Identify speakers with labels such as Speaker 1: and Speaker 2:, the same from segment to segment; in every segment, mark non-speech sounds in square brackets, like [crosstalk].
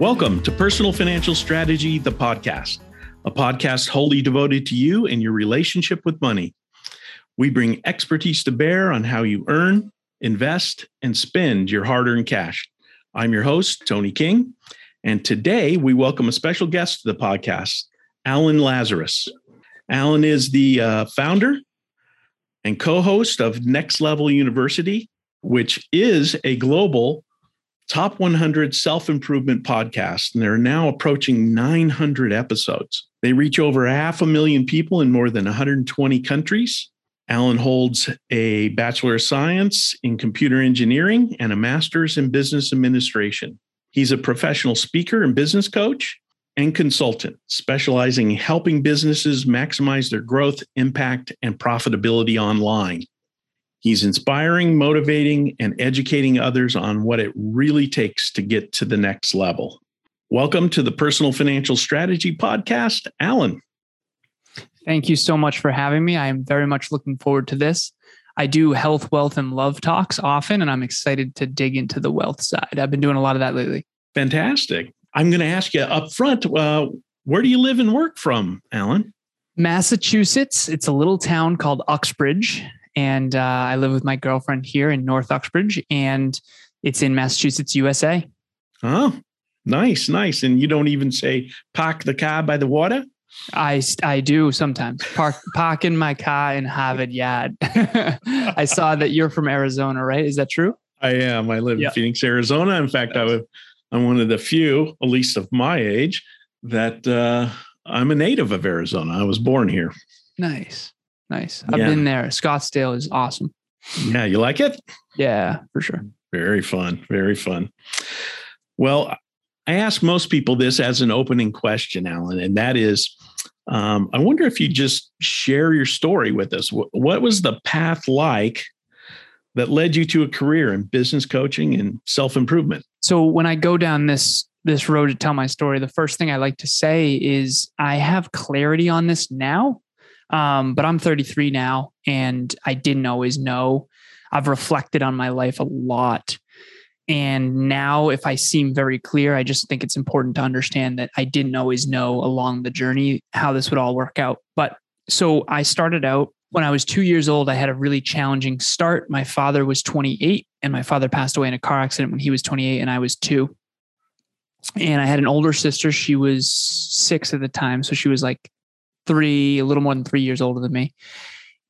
Speaker 1: Welcome to Personal Financial Strategy, the podcast, a podcast wholly devoted to you and your relationship with money. We bring expertise to bear on how you earn, invest, and spend your hard earned cash. I'm your host, Tony King, and today we welcome a special guest to the podcast, Alan Lazaros. Alan is the uh, founder and co host of Next Level University, which is a global top 100 self improvement podcasts, And they're now approaching 900 episodes. They reach over half a million people in more than 120 countries. Alan holds a Bachelor of Science in Computer Engineering and a Master's in Business Administration. He's a professional speaker and business coach and consultant, specializing in helping businesses maximize their growth, impact, and profitability online. He's inspiring, motivating, and educating others on what it really takes to get to the next level. Welcome to the Personal Financial Strategy Podcast, Alan.
Speaker 2: Thank you so much for having me. I am very much looking forward to this. I do health, wealth, and love talks often, and I'm excited to dig into the wealth side. I've been doing a lot of that lately.
Speaker 1: Fantastic. I'm going to ask you up front uh, where do you live and work from, Alan?
Speaker 2: Massachusetts. It's a little town called Uxbridge. And uh, I live with my girlfriend here in North Uxbridge, and it's in Massachusetts, USA.
Speaker 1: Oh, nice, nice. And you don't even say park the car by the water?
Speaker 2: I, I do sometimes park park in my car in Harvard Yard. I saw that you're from Arizona, right? Is that true?
Speaker 1: I am. I live yep. in Phoenix, Arizona. In fact, I was, I'm one of the few, at least of my age, that uh, I'm a native of Arizona. I was born here.
Speaker 2: Nice, nice. I've yeah. been there. Scottsdale is awesome.
Speaker 1: Yeah, you like it?
Speaker 2: Yeah, for sure.
Speaker 1: Very fun. Very fun. Well, I ask most people this as an opening question, Alan, and that is um, I wonder if you just share your story with us. What was the path like that led you to a career in business coaching and self improvement?
Speaker 2: So when I go down this this road to tell my story, the first thing I like to say is I have clarity on this now, um, but I'm 33 now, and I didn't always know. I've reflected on my life a lot. And now, if I seem very clear, I just think it's important to understand that I didn't always know along the journey how this would all work out. But so I started out when I was two years old. I had a really challenging start. My father was 28, and my father passed away in a car accident when he was 28, and I was two. And I had an older sister. She was six at the time. So she was like three, a little more than three years older than me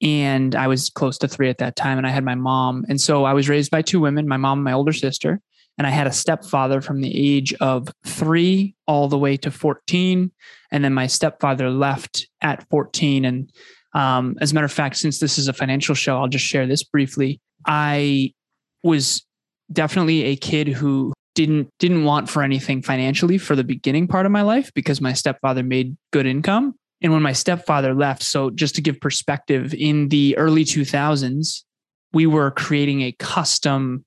Speaker 2: and I was close to three at that time. And I had my mom. And so I was raised by two women, my mom and my older sister. And I had a stepfather from the age of three all the way to 14. And then my stepfather left at 14. And um, as a matter of fact, since this is a financial show, I'll just share this briefly. I was definitely a kid who didn't didn't want for anything financially for the beginning part of my life because my stepfather made good income and when my stepfather left, so just to give perspective, in the early 2000s, we were creating a custom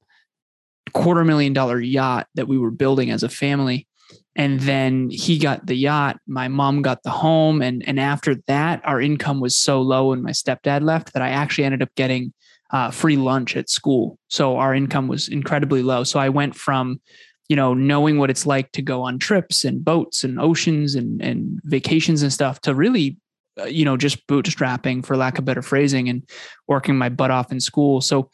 Speaker 2: quarter million dollar yacht that we were building as a family. And then he got the yacht, my mom got the home. And, and after that, our income was so low and my stepdad left that I actually ended up getting uh, free lunch at school. So our income was incredibly low. So I went from you know, knowing what it's like to go on trips and boats and oceans and, and vacations and stuff to really, uh, you know, just bootstrapping for lack of better phrasing and working my butt off in school. So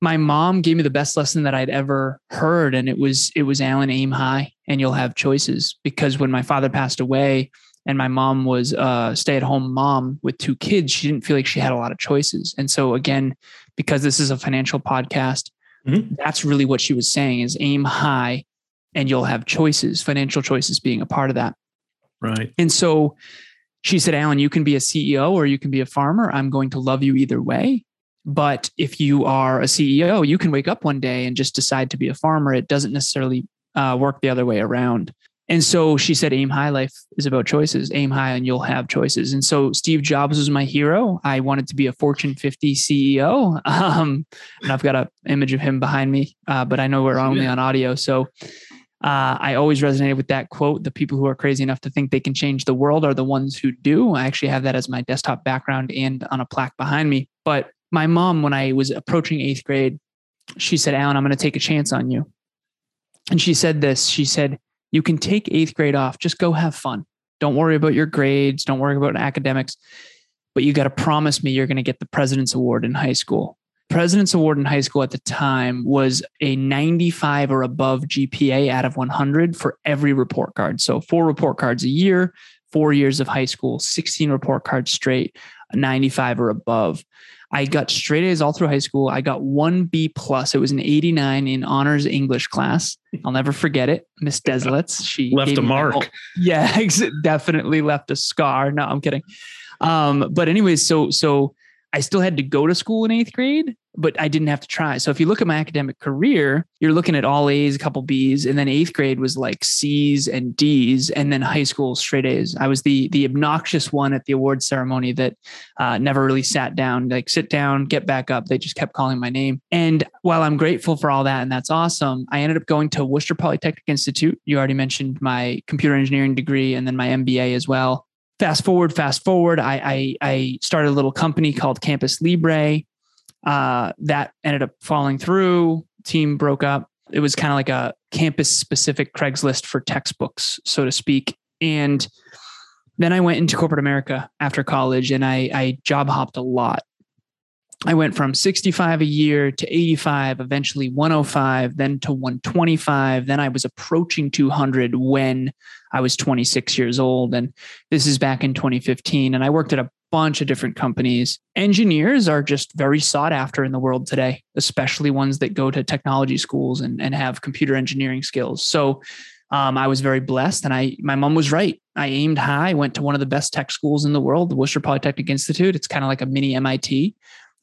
Speaker 2: my mom gave me the best lesson that I'd ever heard. And it was, it was Alan aim high and you'll have choices because when my father passed away and my mom was a stay at home mom with two kids, she didn't feel like she had a lot of choices. And so again, because this is a financial podcast, Mm-hmm. That's really what she was saying is aim high and you'll have choices, financial choices being a part of that.
Speaker 1: Right.
Speaker 2: And so she said, Alan, you can be a CEO or you can be a farmer. I'm going to love you either way. But if you are a CEO, you can wake up one day and just decide to be a farmer. It doesn't necessarily uh, work the other way around. And so she said, aim high. Life is about choices. Aim high and you'll have choices. And so Steve Jobs was my hero. I wanted to be a Fortune 50 CEO. [laughs] Um, and I've got an image of him behind me, uh, but I know we're only on audio. So uh, I always resonated with that quote. The people who are crazy enough to think they can change the world are the ones who do. I actually have that as my desktop background and on a plaque behind me. But my mom, when I was approaching eighth grade, she said, Alan, I'm going to take a chance on you. And she said this. She said, You can take eighth grade off, just go have fun. Don't worry about your grades, don't worry about academics, but you got to promise me you're going to get the President's Award in high school. President's Award in high school at the time was a 95 or above GPA out of 100 for every report card. So, four report cards a year, four years of high school, 16 report cards straight, 95 or above. I got straight A's all through high school. I got one B plus. It was an 89 in honors English class. I'll never forget it. Miss Deslitz. She
Speaker 1: left a mark.
Speaker 2: Yeah, [laughs] definitely left a scar. No, I'm kidding. Um, but anyways, so so I still had to go to school in eighth grade, but I didn't have to try. So if you look at my academic career, you're looking at all A's, a couple B's, and then eighth grade was like C's and D's, and then high school straight A's. I was the the obnoxious one at the award ceremony that uh, never really sat down, like sit down, get back up. They just kept calling my name. And while I'm grateful for all that, and that's awesome, I ended up going to Worcester Polytechnic Institute. You already mentioned my computer engineering degree and then my MBA as well fast forward, fast forward, I, I, I started a little company called Campus Libre. Uh, that ended up falling through. Team broke up. It was kind of like a campus specific Craigslist for textbooks, so to speak. And then I went into corporate America after college and I, I job hopped a lot. I went from 65 a year to 85, eventually 105, then to 125. Then I was approaching 200 when I was 26 years old. And this is back in 2015. And I worked at a bunch of different companies. Engineers are just very sought after in the world today, especially ones that go to technology schools and, and have computer engineering skills. So um, I was very blessed, and I my mom was right. I aimed high, went to one of the best tech schools in the world, the Worcester Polytechnic Institute. It's kind of like a mini MIT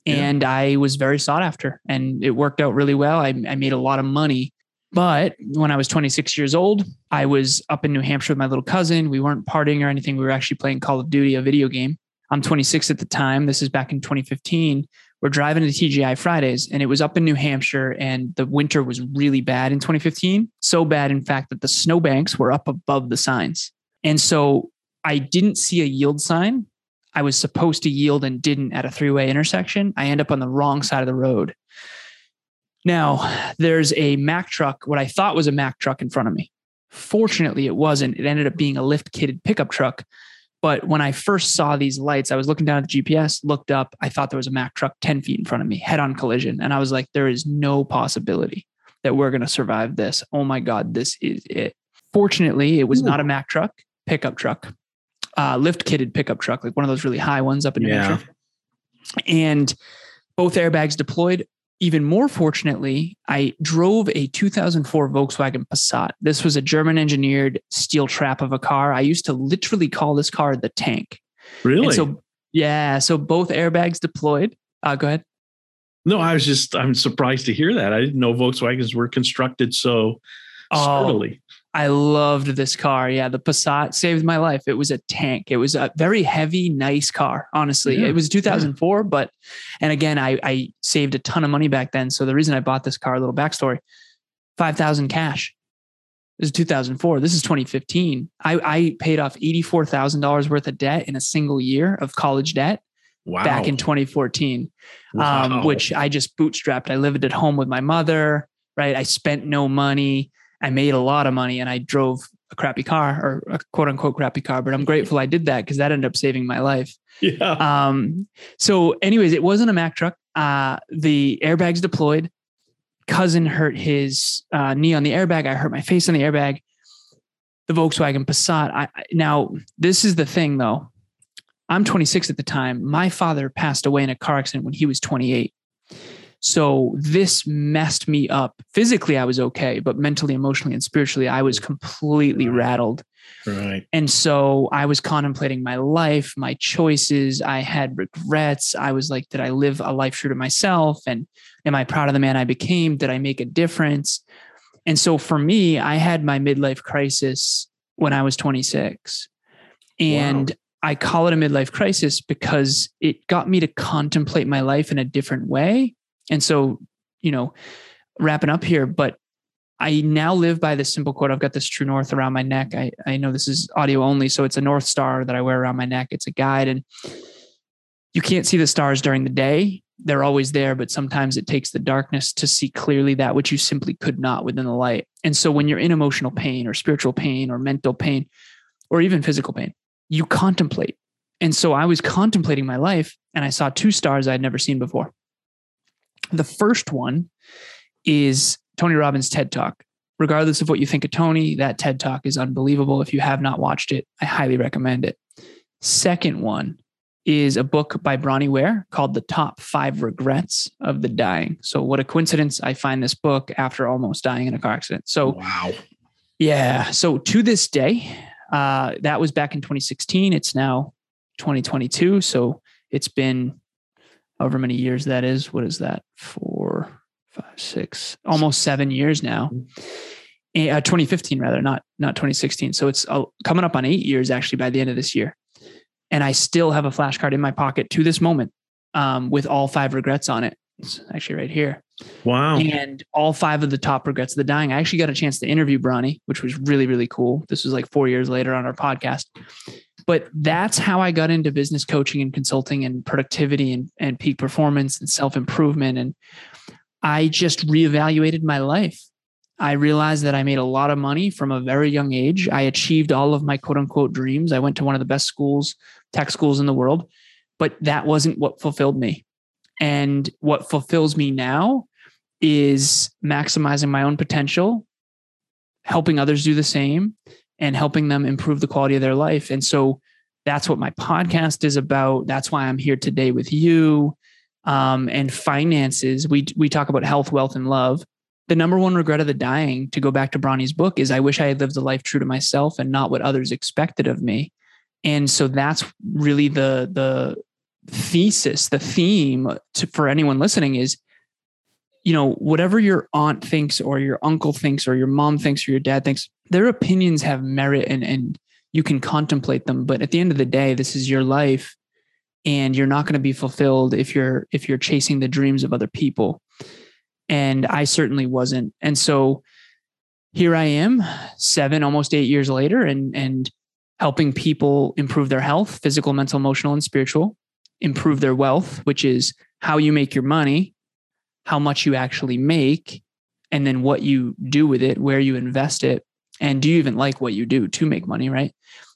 Speaker 2: and I was very sought after and it worked out really well. I, I made a lot of money. But when I was 26 years old, I was up in New Hampshire with my little cousin. We weren't partying or anything. We were actually playing Call of Duty, a video game. I'm 26 at the time. This is back in 2015. We're driving to TGI Fridays and it was up in New Hampshire and the winter was really bad in 2015. So bad, in fact, that the snowbanks were up above the signs. And so I didn't see a yield sign I was supposed to yield and didn't at a three way intersection. I end up on the wrong side of the road. Now, there's a Mack truck, what I thought was a Mack truck in front of me. Fortunately, it wasn't. It ended up being a lift kitted pickup truck. But when I first saw these lights, I was looking down at the GPS, looked up. I thought there was a Mack truck 10 feet in front of me, head on collision. And I was like, there is no possibility that we're going to survive this. Oh my God, this is it. Fortunately, it was Ooh. not a Mack truck, pickup truck uh, lift kitted pickup truck, like one of those really high ones up in New yeah. Hampshire. And both airbags deployed. Even more fortunately, I drove a 2004 Volkswagen Passat. This was a German engineered steel trap of a car. I used to literally call this car the tank.
Speaker 1: Really?
Speaker 2: And so, yeah. So both airbags deployed. Uh, go ahead.
Speaker 1: No, I was just, I'm surprised to hear that. I didn't know Volkswagens were constructed so oh,
Speaker 2: I loved this car. Yeah, the Passat saved my life. It was a tank. It was a very heavy, nice car. Honestly, yeah. it was 2004, yeah. but and again, I I saved a ton of money back then. So the reason I bought this car, a little backstory, five thousand cash. This is 2004. This is 2015. I I paid off eighty four thousand dollars worth of debt in a single year of college debt. Wow. Back in 2014, wow. um, which I just bootstrapped. I lived at home with my mother. Right. I spent no money I made a lot of money and I drove a crappy car or a quote unquote crappy car, but I'm grateful I did that because that ended up saving my life.
Speaker 1: Yeah.
Speaker 2: Um, so anyways, it wasn't a Mack truck. Uh, the airbags deployed. Cousin hurt his uh, knee on the airbag. I hurt my face on the airbag. The Volkswagen Passat. I, now, this is the thing though. I'm 26 at the time. My father passed away in a car accident when he was 28. So this messed me up. Physically, I was okay, but mentally, emotionally, and spiritually, I was completely rattled.
Speaker 1: Right.
Speaker 2: And so I was contemplating my life, my choices. I had regrets. I was like, did I live a life true to myself? And am I proud of the man I became? Did I make a difference? And so for me, I had my midlife crisis when I was 26. And wow. I call it a midlife crisis because it got me to contemplate my life in a different way and so, you know, wrapping up here, but I now live by this simple quote. I've got this true north around my neck. I, I know this is audio only, so it's a North Star that I wear around my neck. It's a guide, and you can't see the stars during the day, they're always there, but sometimes it takes the darkness to see clearly that which you simply could not within the light. And so when you're in emotional pain or spiritual pain or mental pain or even physical pain, you contemplate. And so I was contemplating my life and I saw two stars I'd never seen before. The first one is Tony Robbins' TED Talk. Regardless of what you think of Tony, that TED Talk is unbelievable. If you have not watched it, I highly recommend it. Second one is a book by Bronnie Ware called The Top Five Regrets of the Dying. So, what a coincidence. I find this book after almost dying in a car accident. So,
Speaker 1: wow.
Speaker 2: Yeah. So, to this day, uh, that was back in 2016. It's now 2022. So, it's been however many years that is. What is that? Four, five, six, almost seven years now. Uh, 2015 rather, not not 2016. So it's uh, coming up on eight years actually by the end of this year and I still have a flashcard in my pocket to this moment um, with all five regrets on it. It's actually right here.
Speaker 1: Wow.
Speaker 2: And all five of the top regrets of the dying. I actually got a chance to interview Bronnie, which was really, really cool. This was like four years later on our podcast. But that's how I got into business coaching and consulting and productivity and, and peak performance and self improvement. And I just reevaluated my life. I realized that I made a lot of money from a very young age. I achieved all of my quote unquote dreams. I went to one of the best schools tech schools in the world, but that wasn't what fulfilled me. And what fulfills me now is maximizing my own potential, helping others do the same, and helping them improve the quality of their life. And so that's what my podcast is about. That's why I'm here today with you. Um, and finances, we we talk about health, wealth, and love. The number one regret of the dying, to go back to Bronnie's book, is I wish I had lived a life true to myself and not what others expected of me and so that's really the the thesis the theme to, for anyone listening is you know whatever your aunt thinks or your uncle thinks or your mom thinks or your dad thinks their opinions have merit and and you can contemplate them but at the end of the day this is your life and you're not going to be fulfilled if you're if you're chasing the dreams of other people. And i certainly wasn't. And so here i am 7 almost 8 years later and and helping people improve their health, physical, mental, emotional, and spiritual, improve their wealth, which is how you make your money, how much you actually make, and then what you do with it, where you invest it, and do you even like what you do to make money, right?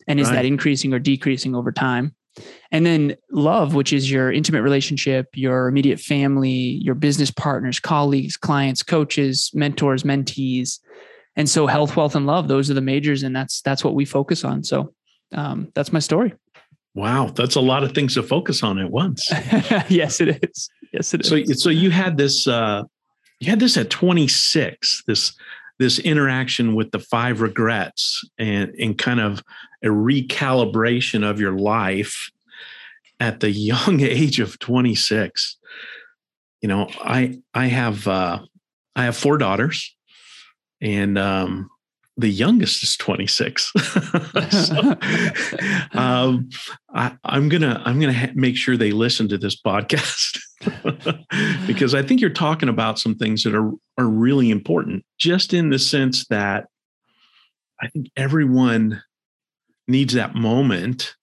Speaker 2: And is right. that increasing or decreasing over time? And then love, which is your intimate relationship, your immediate family, your business partners, colleagues, clients, coaches, mentors, mentees, and so health wealth and love those are the majors and that's that's what we focus on so um, that's my story
Speaker 1: wow that's a lot of things to focus on at once [laughs]
Speaker 2: yes it is yes it is
Speaker 1: so so you had this uh you had this at 26 this this interaction with the five regrets and and kind of a recalibration of your life at the [laughs] young age of 26 you know i i have uh i have four daughters and um, the youngest is 26 [laughs] so, [laughs] um, I, am gonna i'm gonna ha- make sure they listen to this podcast [laughs] because i think you're talking about some things that are are really important just in the sense that i think everyone needs that moment.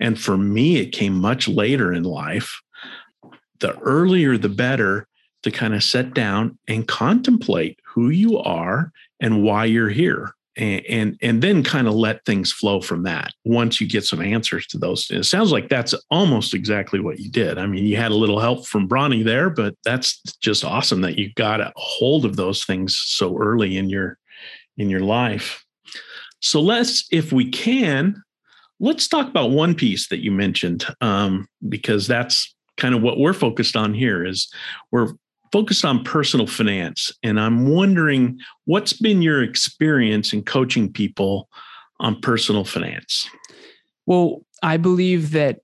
Speaker 1: And for me it came much later in life. The earlier the better to kind of sit down and contemplate who you are and why you're here. And and, and then kind of let things flow from that once you get some answers to those. It sounds like that's almost exactly what you did. I mean you had a little help from bronnie there but that's just awesome that you got a hold of those things so early in your in your life. So let's if we can let's talk about one piece that you mentioned um, because that's kind of what we're focused on here is we're focused on personal finance. And I'm wondering what's been your experience in coaching people on personal finance?
Speaker 2: Well, I believe that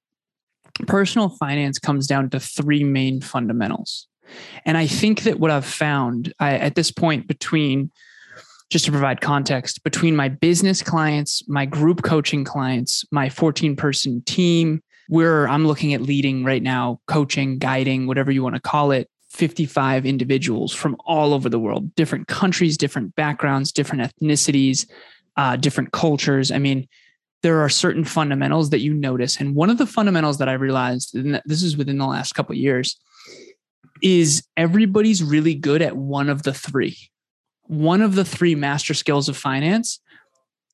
Speaker 2: personal finance comes down to three main fundamentals. And I think that what I've found I, at this point between, just to provide context, between my business clients, my group coaching clients, my 14 person team, where I'm looking at leading right now, coaching, guiding, whatever you want to call it, 55 individuals from all over the world, different countries, different backgrounds, different ethnicities, uh, different cultures. I mean, there are certain fundamentals that you notice. And one of the fundamentals that I realized, and this is within the last couple years, is everybody's really good at one of the three. One of the three master skills of finance,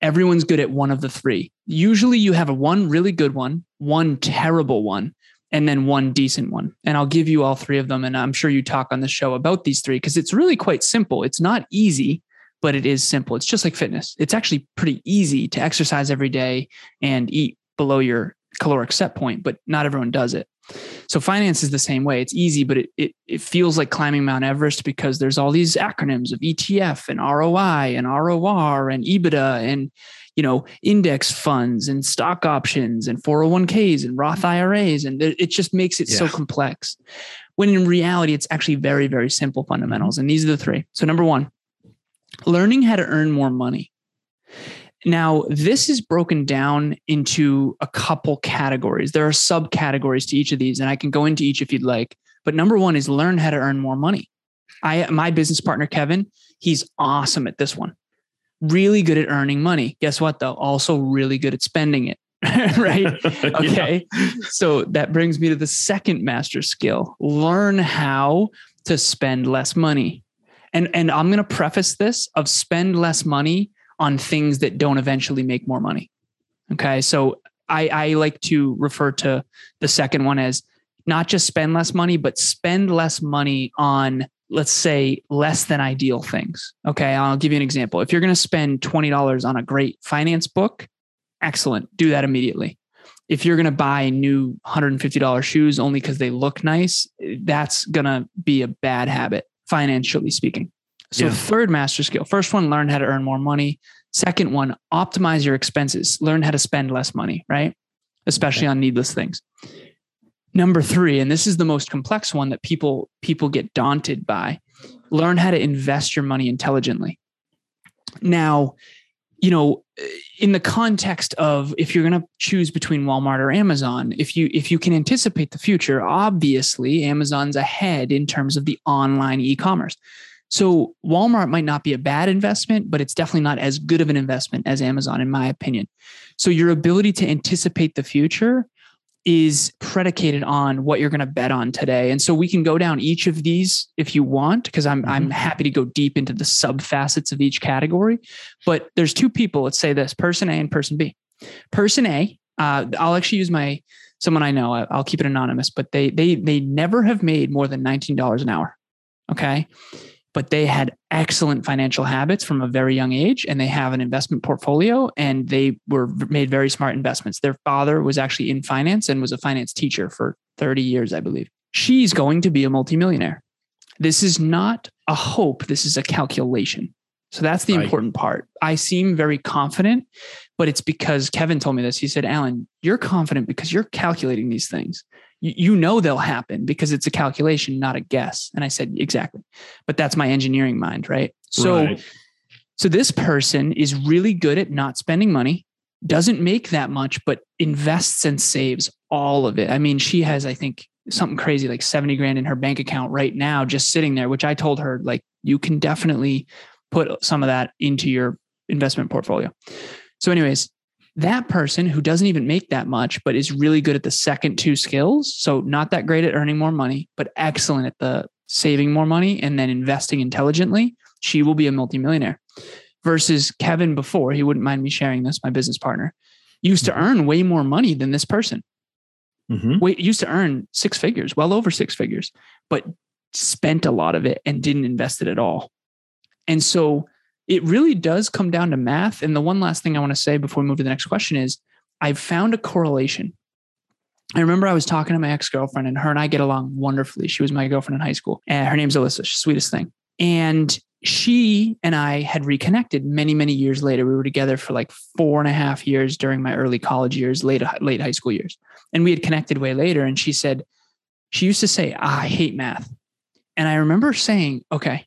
Speaker 2: everyone's good at one of the three. Usually you have a one really good one, one terrible one, and then one decent one. And I'll give you all three of them. And I'm sure you talk on the show about these three because it's really quite simple. It's not easy, but it is simple. It's just like fitness. It's actually pretty easy to exercise every day and eat below your caloric set point, but not everyone does it. So finance is the same way. It's easy, but it, it, it feels like climbing Mount Everest because there's all these acronyms of ETF and ROI and ROR and EBITDA and you know index funds and stock options and 401ks and Roth mm-hmm. IRAs and it just makes it yeah. so complex. When in reality, it's actually very very simple fundamentals. And these are the three. So number one, learning how to earn more money. Now, this is broken down into a couple categories. There are subcategories to each of these, and I can go into each if you'd like. But number one is learn how to earn more money. I, my business partner, Kevin, he's awesome at this one. Really good at earning money. Guess what, though? Also, really good at spending it. [laughs] right? [laughs] Okay. yeah. So that brings me to the second master skill learn how to spend less money. And, and I'm going to preface this of spend less money on things that don't eventually make more money. Okay. So I, I like to refer to the second one as not just spend less money, but spend less money on, let's say, less than ideal things. Okay. I'll give you an example. If you're going to spend $20 on a great finance book, excellent. Do that immediately. If you're going to buy new $150 shoes only because they look nice, that's going to be a bad habit, financially speaking. So, yeah. third master skill first one, learn how to earn more money. Second one, optimize your expenses, learn how to spend less money, right? Especially okay. on needless things. Number three, and this is the most complex one that people people get daunted by, learn how to invest your money intelligently. Now, you know, in the context of if you're going to choose between Walmart or Amazon, if you if you can anticipate the future, obviously Amazon's ahead in terms of the online e-commerce. So Walmart might not be a bad investment, but it's definitely not as good of an investment as Amazon, in my opinion. So your ability to anticipate the future is predicated on what you're going to bet on today. And so we can go down each of these if you want, because I'm mm-hmm. I'm happy to go deep into the sub facets of each category. But there's two people. Let's say this: person A and person B. Person A, uh, I'll actually use my someone I know. I'll keep it anonymous, but they they they never have made more than nineteen dollars an hour. Okay but they had excellent financial habits from a very young age and they have an investment portfolio and they were made very smart investments. Their father was actually in finance and was a finance teacher for 30 years, I believe. She's going to be a multimillionaire. This is not a hope, this is a calculation. So that's the right. important part. I seem very confident, but it's because Kevin told me this. He said, Alan, you're confident because you're calculating these things you know they'll happen because it's a calculation, not a guess. And I said, exactly. But that's my engineering mind, right? So, right. so this person is really good at not spending money, doesn't make that much, but invests and saves all of it. I mean, she has, I think, something crazy like 70 grand in her bank account right now, just sitting there, which I told her, like, you can definitely put some of that into your investment portfolio. So, anyways, that person who doesn't even make that much, but is really good at the second two skills. So, not that great at earning more money, but excellent at the saving more money and then investing intelligently, she will be a multimillionaire. Versus Kevin before, he wouldn't mind me sharing this, my business partner, used to mm-hmm. earn way more money than this person. Mm-hmm. Wait, used to earn six figures, well over six figures, but spent a lot of it and didn't invest it at all. And so it really does come down to math. And the one last thing I want to say before we move to the next question is I've found a correlation. I remember I was talking to my ex girlfriend, and her and I get along wonderfully. She was my girlfriend in high school, and her name's Alyssa. She's sweetest thing. And she and I had reconnected many, many years later. We were together for like four and a half years during my early college years, late late high school years, and we had connected way later. And she said she used to say, ah, "I hate math," and I remember saying, "Okay,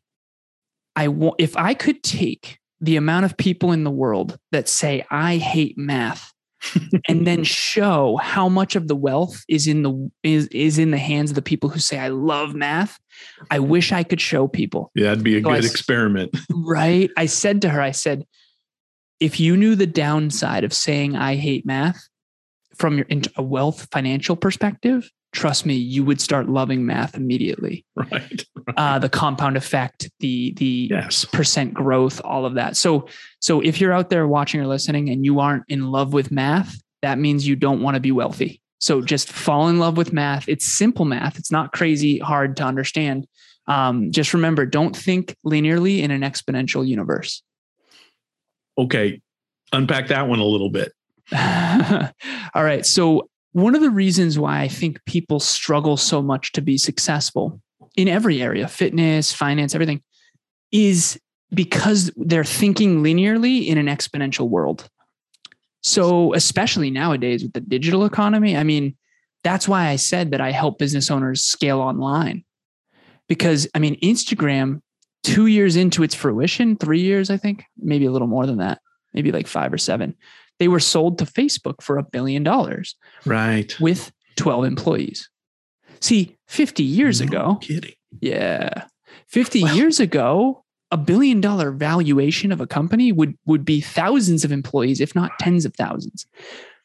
Speaker 2: I want if I could take the amount of people in the world that say I hate math [laughs] and then show how much of the wealth is in the is, is in the hands of the people who say I love math. I wish I could show people.
Speaker 1: Yeah, that'd be a so good I, experiment. [laughs]
Speaker 2: right. I said to her, I said, if you knew the downside of saying I hate math from your a wealth financial perspective, trust me, you would start loving math immediately. [laughs]
Speaker 1: Right.
Speaker 2: Uh, the compound effect, the the
Speaker 1: Yes.
Speaker 2: percent growth, all of that. So so if you're out there watching or listening and you aren't in love with math, that means you don't want to be wealthy. So just fall in love with math. It's simple math. It's not crazy hard to understand. Um, just remember, don't think linearly in an exponential universe.
Speaker 1: Okay. Unpack that one a little bit. [laughs]
Speaker 2: All right. So, one of the reasons why I think people struggle so much to be successful in every area fitness, finance, everything is because they're thinking linearly in an exponential world. So, especially nowadays with the digital economy, I mean, that's why I said that I help business owners scale online. Because, I mean, Instagram, two years into its fruition, three years, I think, maybe a little more than that, maybe like five or seven they were sold to Facebook for a billion dollars
Speaker 1: Right.
Speaker 2: with 12 employees. See, 50 years
Speaker 1: No
Speaker 2: ago,
Speaker 1: Kidding.
Speaker 2: yeah, 50
Speaker 1: Well-
Speaker 2: years ago, a billion dollar valuation of a company would would be thousands of employees, if not tens of thousands.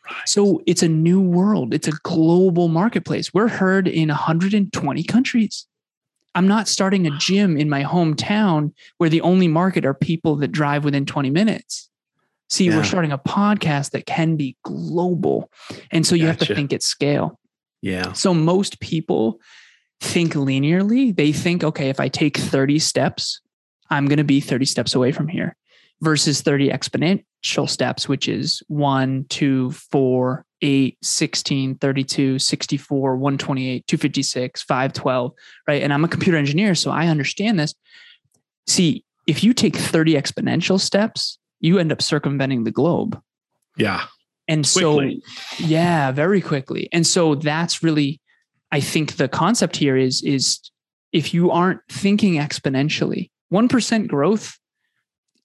Speaker 1: Right.
Speaker 2: So it's a new world. It's a global marketplace. We're heard in 120 countries. I'm not starting a gym in my hometown where the only market are people that drive within 20 minutes. See,
Speaker 1: Yeah.
Speaker 2: we're starting a podcast that can be global. And so you have to think at scale.
Speaker 1: Yeah.
Speaker 2: So most people think linearly. They think, okay, if I take 30 steps, I'm going to be 30 steps away from here versus 30 exponential steps, which is 1, 2, 4, 8, 16, 32, 64, 128, 256, 512, right? And I'm a computer engineer, so I understand this. See, if you take 30 exponential steps, you end up circumventing the globe.
Speaker 1: Yeah.
Speaker 2: And
Speaker 1: Quickly.
Speaker 2: so, yeah, very quickly. And so that's really, I think the concept here is, is if you aren't thinking exponentially, 1% growth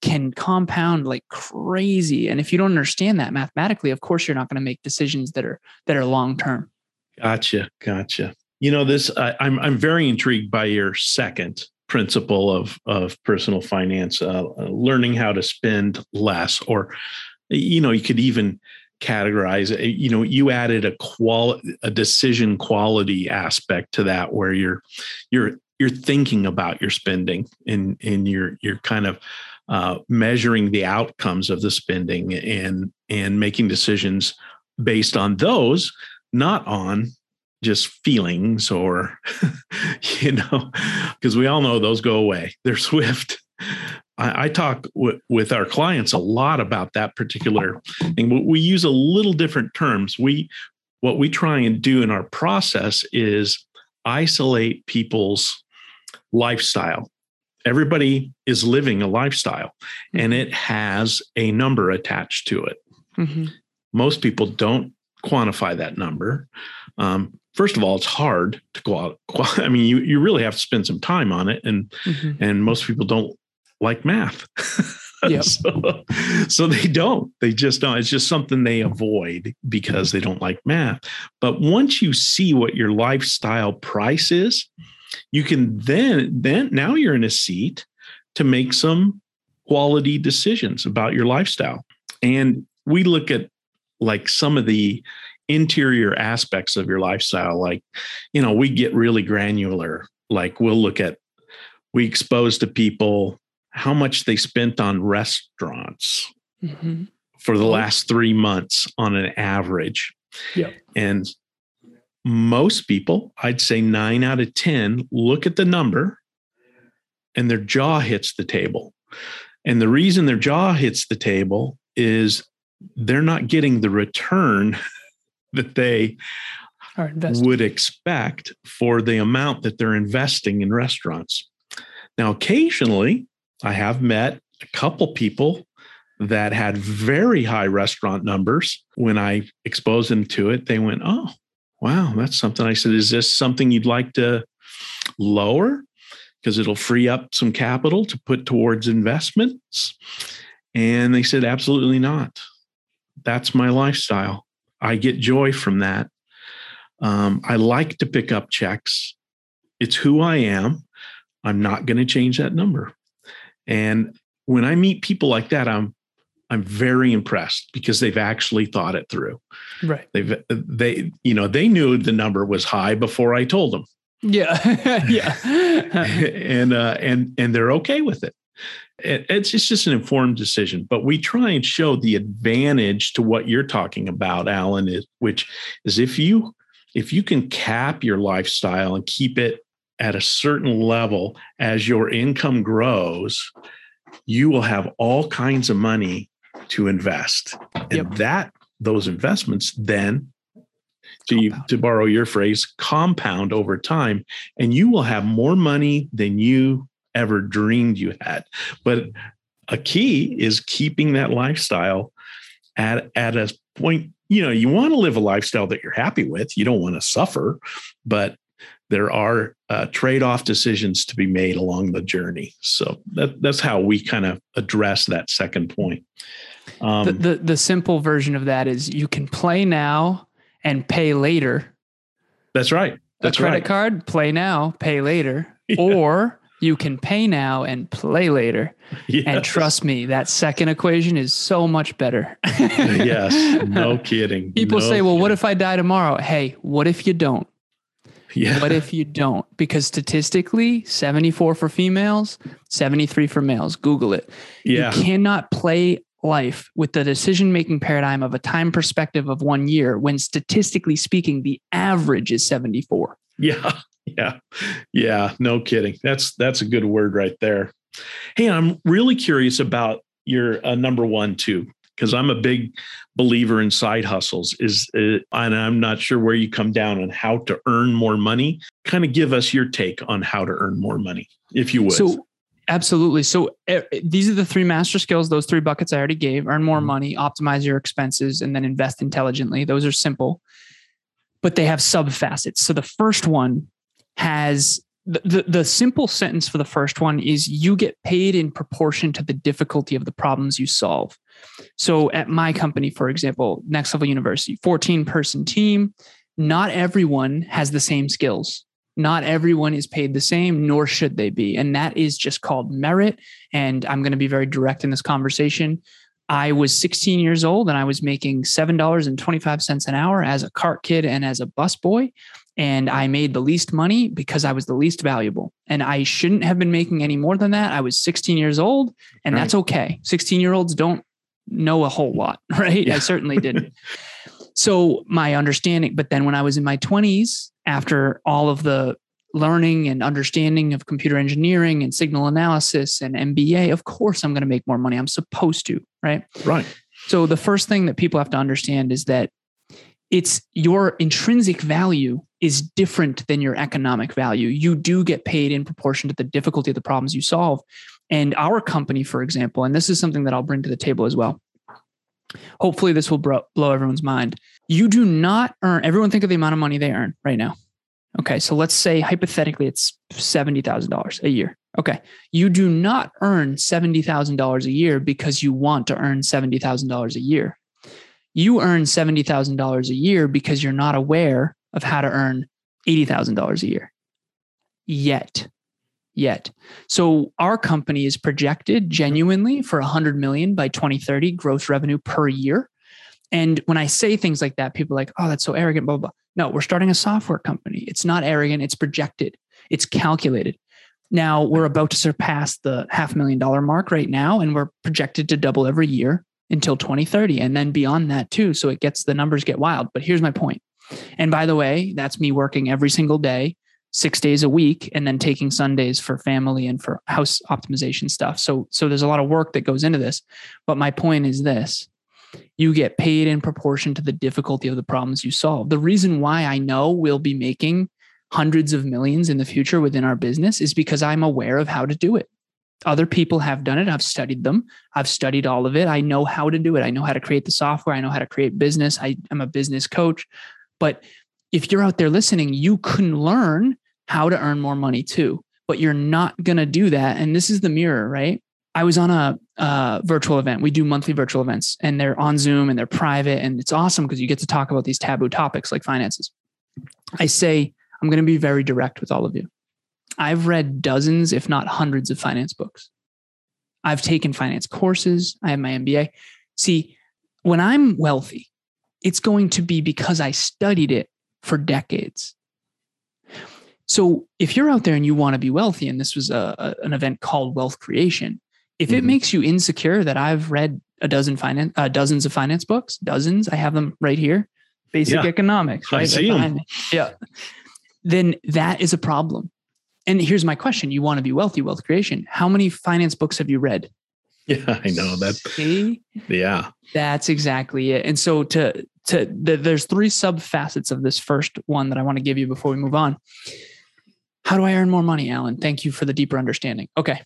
Speaker 2: can compound like crazy. And if you don't understand that mathematically, of course, you're not going to make decisions that are, that are long-term.
Speaker 1: Gotcha. Gotcha. You know, this, I, I'm, I'm very intrigued by your second principle of, of personal finance, uh, learning how to spend less, or, you know, you could even categorize it. You know, you added a qual, a decision quality aspect to that where you're, you're, you're thinking about your spending and, and you're, you're kind of, uh, measuring the outcomes of the spending and, and making decisions based on those, not on just feelings or [laughs] you know because we all know those go away. They're swift. I, I talk w- with our clients a lot about that particular thing. But we use a little different terms. We what we try and do in our process is isolate people's lifestyle. Everybody is living a lifestyle and it has a number attached to it.
Speaker 2: Mhm.
Speaker 1: most people don't quantify that number. Um, first of all, it's hard to go out. [laughs] I mean, you you really have to spend some time on it, and
Speaker 2: Mhm.
Speaker 1: and most people don't like math. [laughs]
Speaker 2: Yep.
Speaker 1: so, so they don't. They just don't. It's just something they avoid because they don't like math. But once you see what your lifestyle price is, you can then then now you're in a seat to make some quality decisions about your lifestyle. And we look at like some of the interior aspects of your lifestyle like you know we get really granular like we'll look at we expose to people how much they spent on restaurants
Speaker 2: Mhm.
Speaker 1: for the
Speaker 2: Oh.
Speaker 1: last 3 months on an average
Speaker 2: Yep.
Speaker 1: and most people i'd say 9 out of 10 look at the number and their jaw hits the table and the reason their jaw hits the table is they're not getting the return [laughs] that they would expect for the amount that they're investing in restaurants. Now, occasionally, I have met a couple people that had very high restaurant numbers. When I exposed them to it, they went, Oh, wow, that's something. I said, Is this something you'd like to lower? Because it'll free up some capital to put towards investments. And they said, Absolutely not. That's my lifestyle. I get joy from that. Um, I like to pick up checks. It's who I am. I'm not going to change that number. And when I meet people like that, I'm I'm very impressed because they've actually thought it through.
Speaker 2: Right.
Speaker 1: They've they you know they knew the number was high before I told them.
Speaker 2: Yeah. [laughs] yeah. [laughs]
Speaker 1: and uh, and and they're okay with it. It's it's just an informed decision, but we try and show the advantage to what you're talking about, Alan, is which is if you if you can cap your lifestyle and keep it at a certain level as your income grows, you will have all kinds of money to invest. And yep. that those investments then to you, to borrow your phrase compound over time and you will have more money than you ever dreamed you had. But a key is keeping that lifestyle at at a point you know you want to live a lifestyle that you're happy with you don't want to suffer but there are uh, trade-off decisions to be made along the journey so that, that's how we kind of address that second point
Speaker 2: um, the, the, the simple version of that is you can play now and pay later
Speaker 1: that's right that's
Speaker 2: a credit
Speaker 1: right.
Speaker 2: card play now pay later [laughs] yeah. or you can pay now and play later. [laughs] Yes. And trust me, that second equation is so much better. [laughs]
Speaker 1: yes, no [laughs] kidding.
Speaker 2: People
Speaker 1: no
Speaker 2: say, well, kidding. what if I die tomorrow? Hey, what if you don't?
Speaker 1: Yeah.
Speaker 2: What if you don't? Because statistically, 74 for females, 73 for males. Google it.
Speaker 1: Yeah.
Speaker 2: You cannot play life with the decision making paradigm of a time perspective of one year when statistically speaking, the average is 74.
Speaker 1: Yeah. Yeah. Yeah. No kidding. That's that's a good word right there. Hey, I'm really curious about your uh, number one too, because I'm a big believer in side hustles. Is uh, and I'm not sure where you come down on how to earn more money. Kind of give us your take on how to earn more money, if you would.
Speaker 2: So Absolutely. So uh, these are the three master skills, those three buckets I already gave earn more mm-hmm. money, optimize your expenses, and then invest intelligently. Those are simple, but they have sub facets. So the first one has the, the, the simple sentence for the first one is you get paid in proportion to the difficulty of the problems you solve. So at my company, for example, Next Level University, 14 person team, not everyone has the same skills. Not everyone is paid the same, nor should they be. And that is just called merit. And I'm going to be very direct in this conversation. I was 16 years old and I was making $7.25 an hour as a cart kid and as a busboy and I made the least money because I was the least valuable. And I shouldn't have been making any more than that. I was 16 years old, and right. that's okay. 16 year olds don't know a whole lot, [laughs] right? Yeah. I certainly didn't. [laughs] so, my understanding, but then when I was in my 20s, after all of the learning and understanding of computer engineering and signal analysis and MBA, of course, I'm going to make more money. I'm supposed to, right?
Speaker 1: Right.
Speaker 2: So, the first thing that people have to understand is that it's your intrinsic value is different than your economic value. You do get paid in proportion to the difficulty of the problems you solve. And our company, for example, and this is something that I'll bring to the table as well. Hopefully, this will blow everyone's mind. You do not earn, everyone think of the amount of money they earn right now. Okay, so let's say hypothetically it's $70,000 a year. Okay, you do not earn $70,000 a year because you want to earn $70,000 a year you earn $70,000 a year because you're not aware of how to earn $80,000 a year yet. Yet. So our company is projected genuinely for 100 million by 2030 gross revenue per year. And when I say things like that, people are like, oh, that's so arrogant, blah, blah, blah. No, we're starting a software company. It's not arrogant, it's projected, it's calculated. Now we're about to surpass the half million dollar mark right now, and we're projected to double every year until 2030 and then beyond that too. So it gets the numbers get wild. But here's my point. And by the way, that's me working every single day, six days a week, and then taking Sundays for family and for house optimization stuff. So, so there's a lot of work that goes into this. But my point is this you get paid in proportion to the difficulty of the problems you solve. The reason why I know we'll be making hundreds of millions in the future within our business is because I'm aware of how to do it other people have done it. I've studied them. I've studied all of it. I know how to do it. I know how to create the software. I know how to create business. I am a business coach. But if you're out there listening, you can learn how to earn more money too. But you're not going to do that. And this is the mirror, right? I was on a, virtual event. We do monthly virtual events and they're on Zoom and they're private. And it's awesome because you get to talk about these taboo topics like finances. I say, I'm going to be very direct with all of you. I've read dozens, if not hundreds, of finance books. I've taken finance courses. I have my MBA. See, when I'm wealthy, it's going to be because I studied it for decades. So if you're out there and you want to be wealthy, and this was a, a an event called Wealth Creation, if it mm-hmm. makes you insecure that I've read a dozen finance, uh, dozens of finance books, dozens, I have them right here, basic yeah. economics, right? I
Speaker 1: see them.
Speaker 2: Yeah. Then that is a problem. And here's my question: You want to be wealthy, wealth creation? How many finance books have you read?
Speaker 1: Yeah, I know that.
Speaker 2: See?
Speaker 1: Yeah,
Speaker 2: that's exactly it. And so to to the, there's three sub facets of this first one that I want to give you before we move on. How do I earn more money, Alan? Thank you for the deeper understanding. Okay.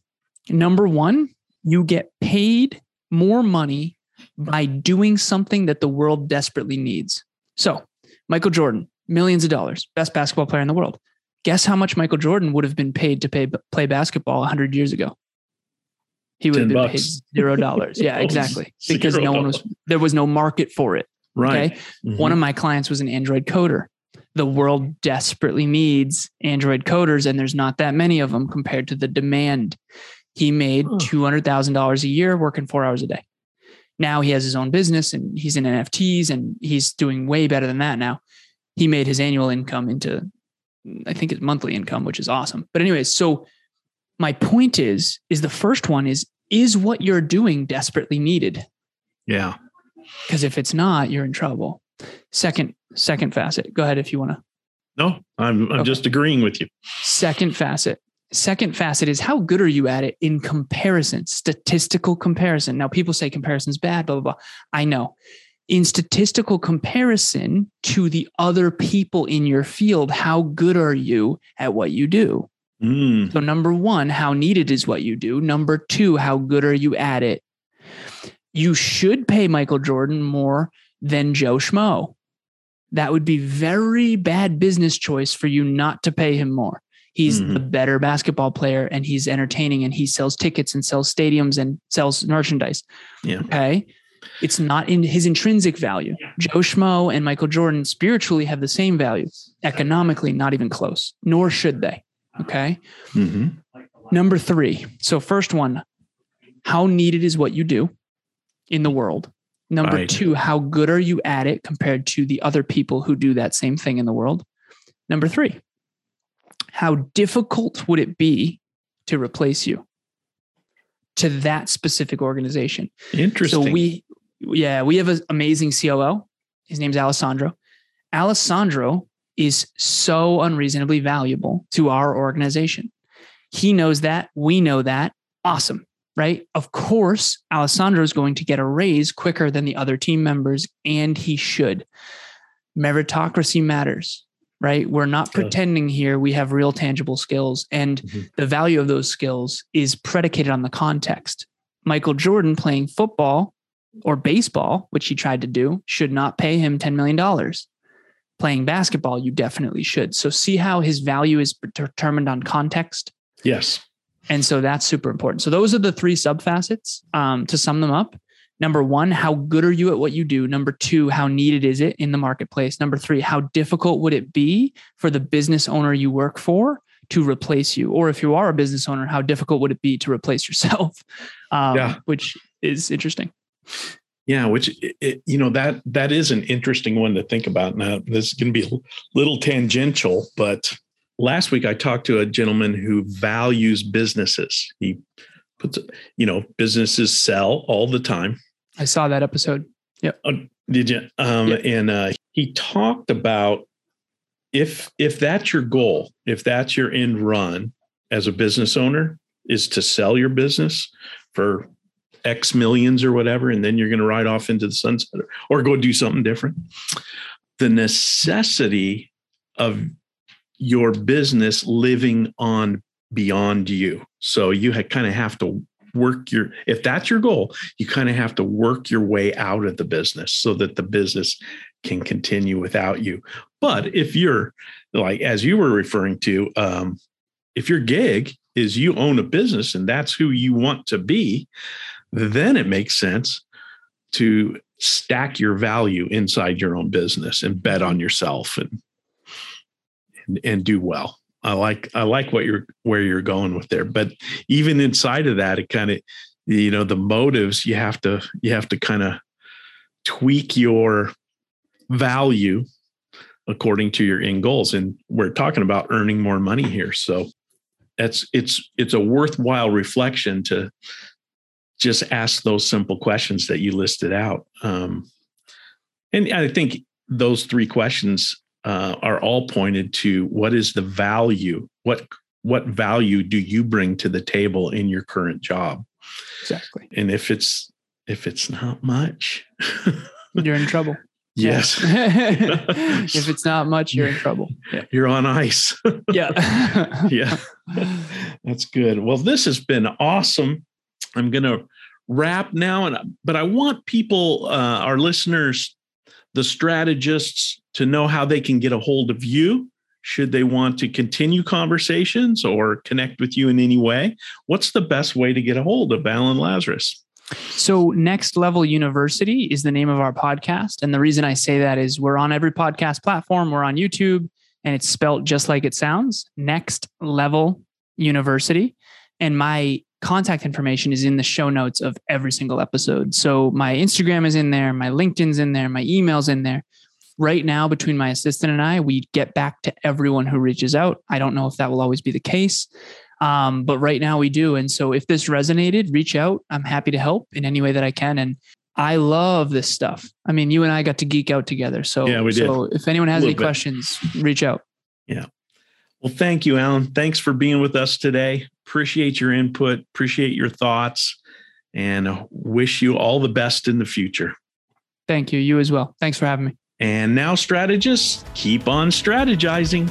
Speaker 2: Number one, you get paid more money by doing something that the world desperately needs. So, Michael Jordan, millions of dollars, best basketball player in the world. Guess how much Michael Jordan would have been paid to pay, play basketball 100 years ago? He would have been bucks. paid zero [laughs] dollars. Yeah, exactly. [laughs] because no one was, there was no market for it.
Speaker 1: Right.
Speaker 2: Okay. Mm-hmm. One of my clients was an Android coder the world desperately needs Android coders, and there's not that many of them compared to the demand. He made $200,000 a year working four hours a day. Now he has his own business and he's in NFTs and he's doing way better than that now. He made his annual income into, I think it's monthly income, which is awesome. But anyways, so my point is, is the first one is, is what you're doing desperately needed?
Speaker 1: Yeah.
Speaker 2: Because if it's not, you're in trouble. Second, second facet. Go ahead if you want to.
Speaker 1: No, I'm I'm okay. just agreeing with you.
Speaker 2: Second facet. Second facet is how good are you at it in comparison, statistical comparison. Now, people say comparison's bad, blah, blah, blah. I know. In statistical comparison to the other people in your field, how good are you at what you do?
Speaker 1: Mm.
Speaker 2: So, number one, how needed is what you do. Number two, how good are you at it? You should pay Michael Jordan more than Joe Schmo. That would be very bad business choice for you not to pay him more. He's mm-hmm. the better basketball player and he's entertaining and he sells tickets and sells stadiums and sells merchandise.
Speaker 1: Yeah.
Speaker 2: Okay. It's not in his intrinsic value. Joe Schmo and Michael Jordan spiritually have the same value. Economically, not even close, nor should they. Okay.
Speaker 1: Mm-hmm.
Speaker 2: Number three. So, first one, how needed is what you do in the world? Number right. two, how good are you at it compared to the other people who do that same thing in the world? Number three, how difficult would it be to replace you to that specific organization?
Speaker 1: Interesting.
Speaker 2: So we, yeah, we have an amazing COO. His name's Alessandro. Alessandro is so unreasonably valuable to our organization. He knows that. We know that. Awesome right? Of course, Alessandro is going to get a raise quicker than the other team members, and he should. Meritocracy matters, right? We're not pretending here we have real tangible skills, and mm-hmm. the value of those skills is predicated on the context. Michael Jordan playing football or baseball, which he tried to do, should not pay him $10 million. Playing basketball, you definitely should. So, see how his value is determined on context?
Speaker 1: Yes.
Speaker 2: And so that's super important. So those are the three sub facets. Um, to sum them up, number one, how good are you at what you do? Number two, how needed is it in the marketplace? Number three, how difficult would it be for the business owner you work for to replace you? Or if you are a business owner, how difficult would it be to replace yourself? [laughs] Um, yeah. Which is interesting.
Speaker 1: Yeah, which it, you know that that is an interesting one to think about. Now, this is going to be a little tangential, but last week I talked to a gentleman who values businesses. He puts, you know, businesses sell all the time.
Speaker 2: I saw that episode. Yeah.
Speaker 1: Oh, did you? Um, yep. And uh, he talked about if if that's your goal, if that's your end run as a business owner, is to sell your business for X millions or whatever, and then you're going to ride off into the sunset or go do something different. The necessity of your business living on beyond you. So you kind of have to work your if that's your goal, you kind of have to work your way out of the business so that the business can continue without you. But if you're like as you were referring to, um, if your gig is you own a business and that's who you want to be, then it makes sense to stack your value inside your own business and bet on yourself and and, and do well. I like I like what you're where you're going with there. But even inside of that, it kind of you know the motives you have to you have to kind of tweak your value according to your end goals and we're talking about earning more money here so it's it's it's a worthwhile reflection to just ask those simple questions that you listed out. Um, and i think those three questions uh, are all pointed to what is the value what what value do you bring to the table in your current job?
Speaker 2: Exactly.
Speaker 1: And if it's if it's not much [laughs]
Speaker 2: you're in trouble.
Speaker 1: Yes. [laughs]
Speaker 2: If it's not much you're in [laughs] trouble.
Speaker 1: Yeah. you're on ice.
Speaker 2: Yeah.
Speaker 1: Yeah. That's good. Well this has been awesome i'm gonna wrap now and but i want people uh, our listeners the strategists to know how they can get a hold of you should they want to continue conversations or connect with you in any way what's the best way to get a hold of alan Lazaros
Speaker 2: so, Next Level University is the name of our podcast. And the reason I say that is we're on every podcast platform, we're on YouTube, and it's spelt just like it sounds Next Level University. And my contact information is in the show notes of every single episode. So, my Instagram is in there, my LinkedIn's in there, my email's in there. Right now, between my assistant and I, we get back to everyone who reaches out. I don't know if that will always be the case. Um, but right now we do. And so if this resonated, reach out. I'm happy to help in any way that I can. And I love this stuff. I mean, you and I got to geek out together. So,
Speaker 1: yeah, we did.
Speaker 2: so if anyone has any bit. questions, reach out.
Speaker 1: Yeah. Well, thank you, Alan. Thanks for being with us today. Appreciate your input, appreciate your thoughts, and wish you all the best in the future.
Speaker 2: Thank you. You as well. Thanks for having me.
Speaker 1: And now, strategists, keep on strategizing.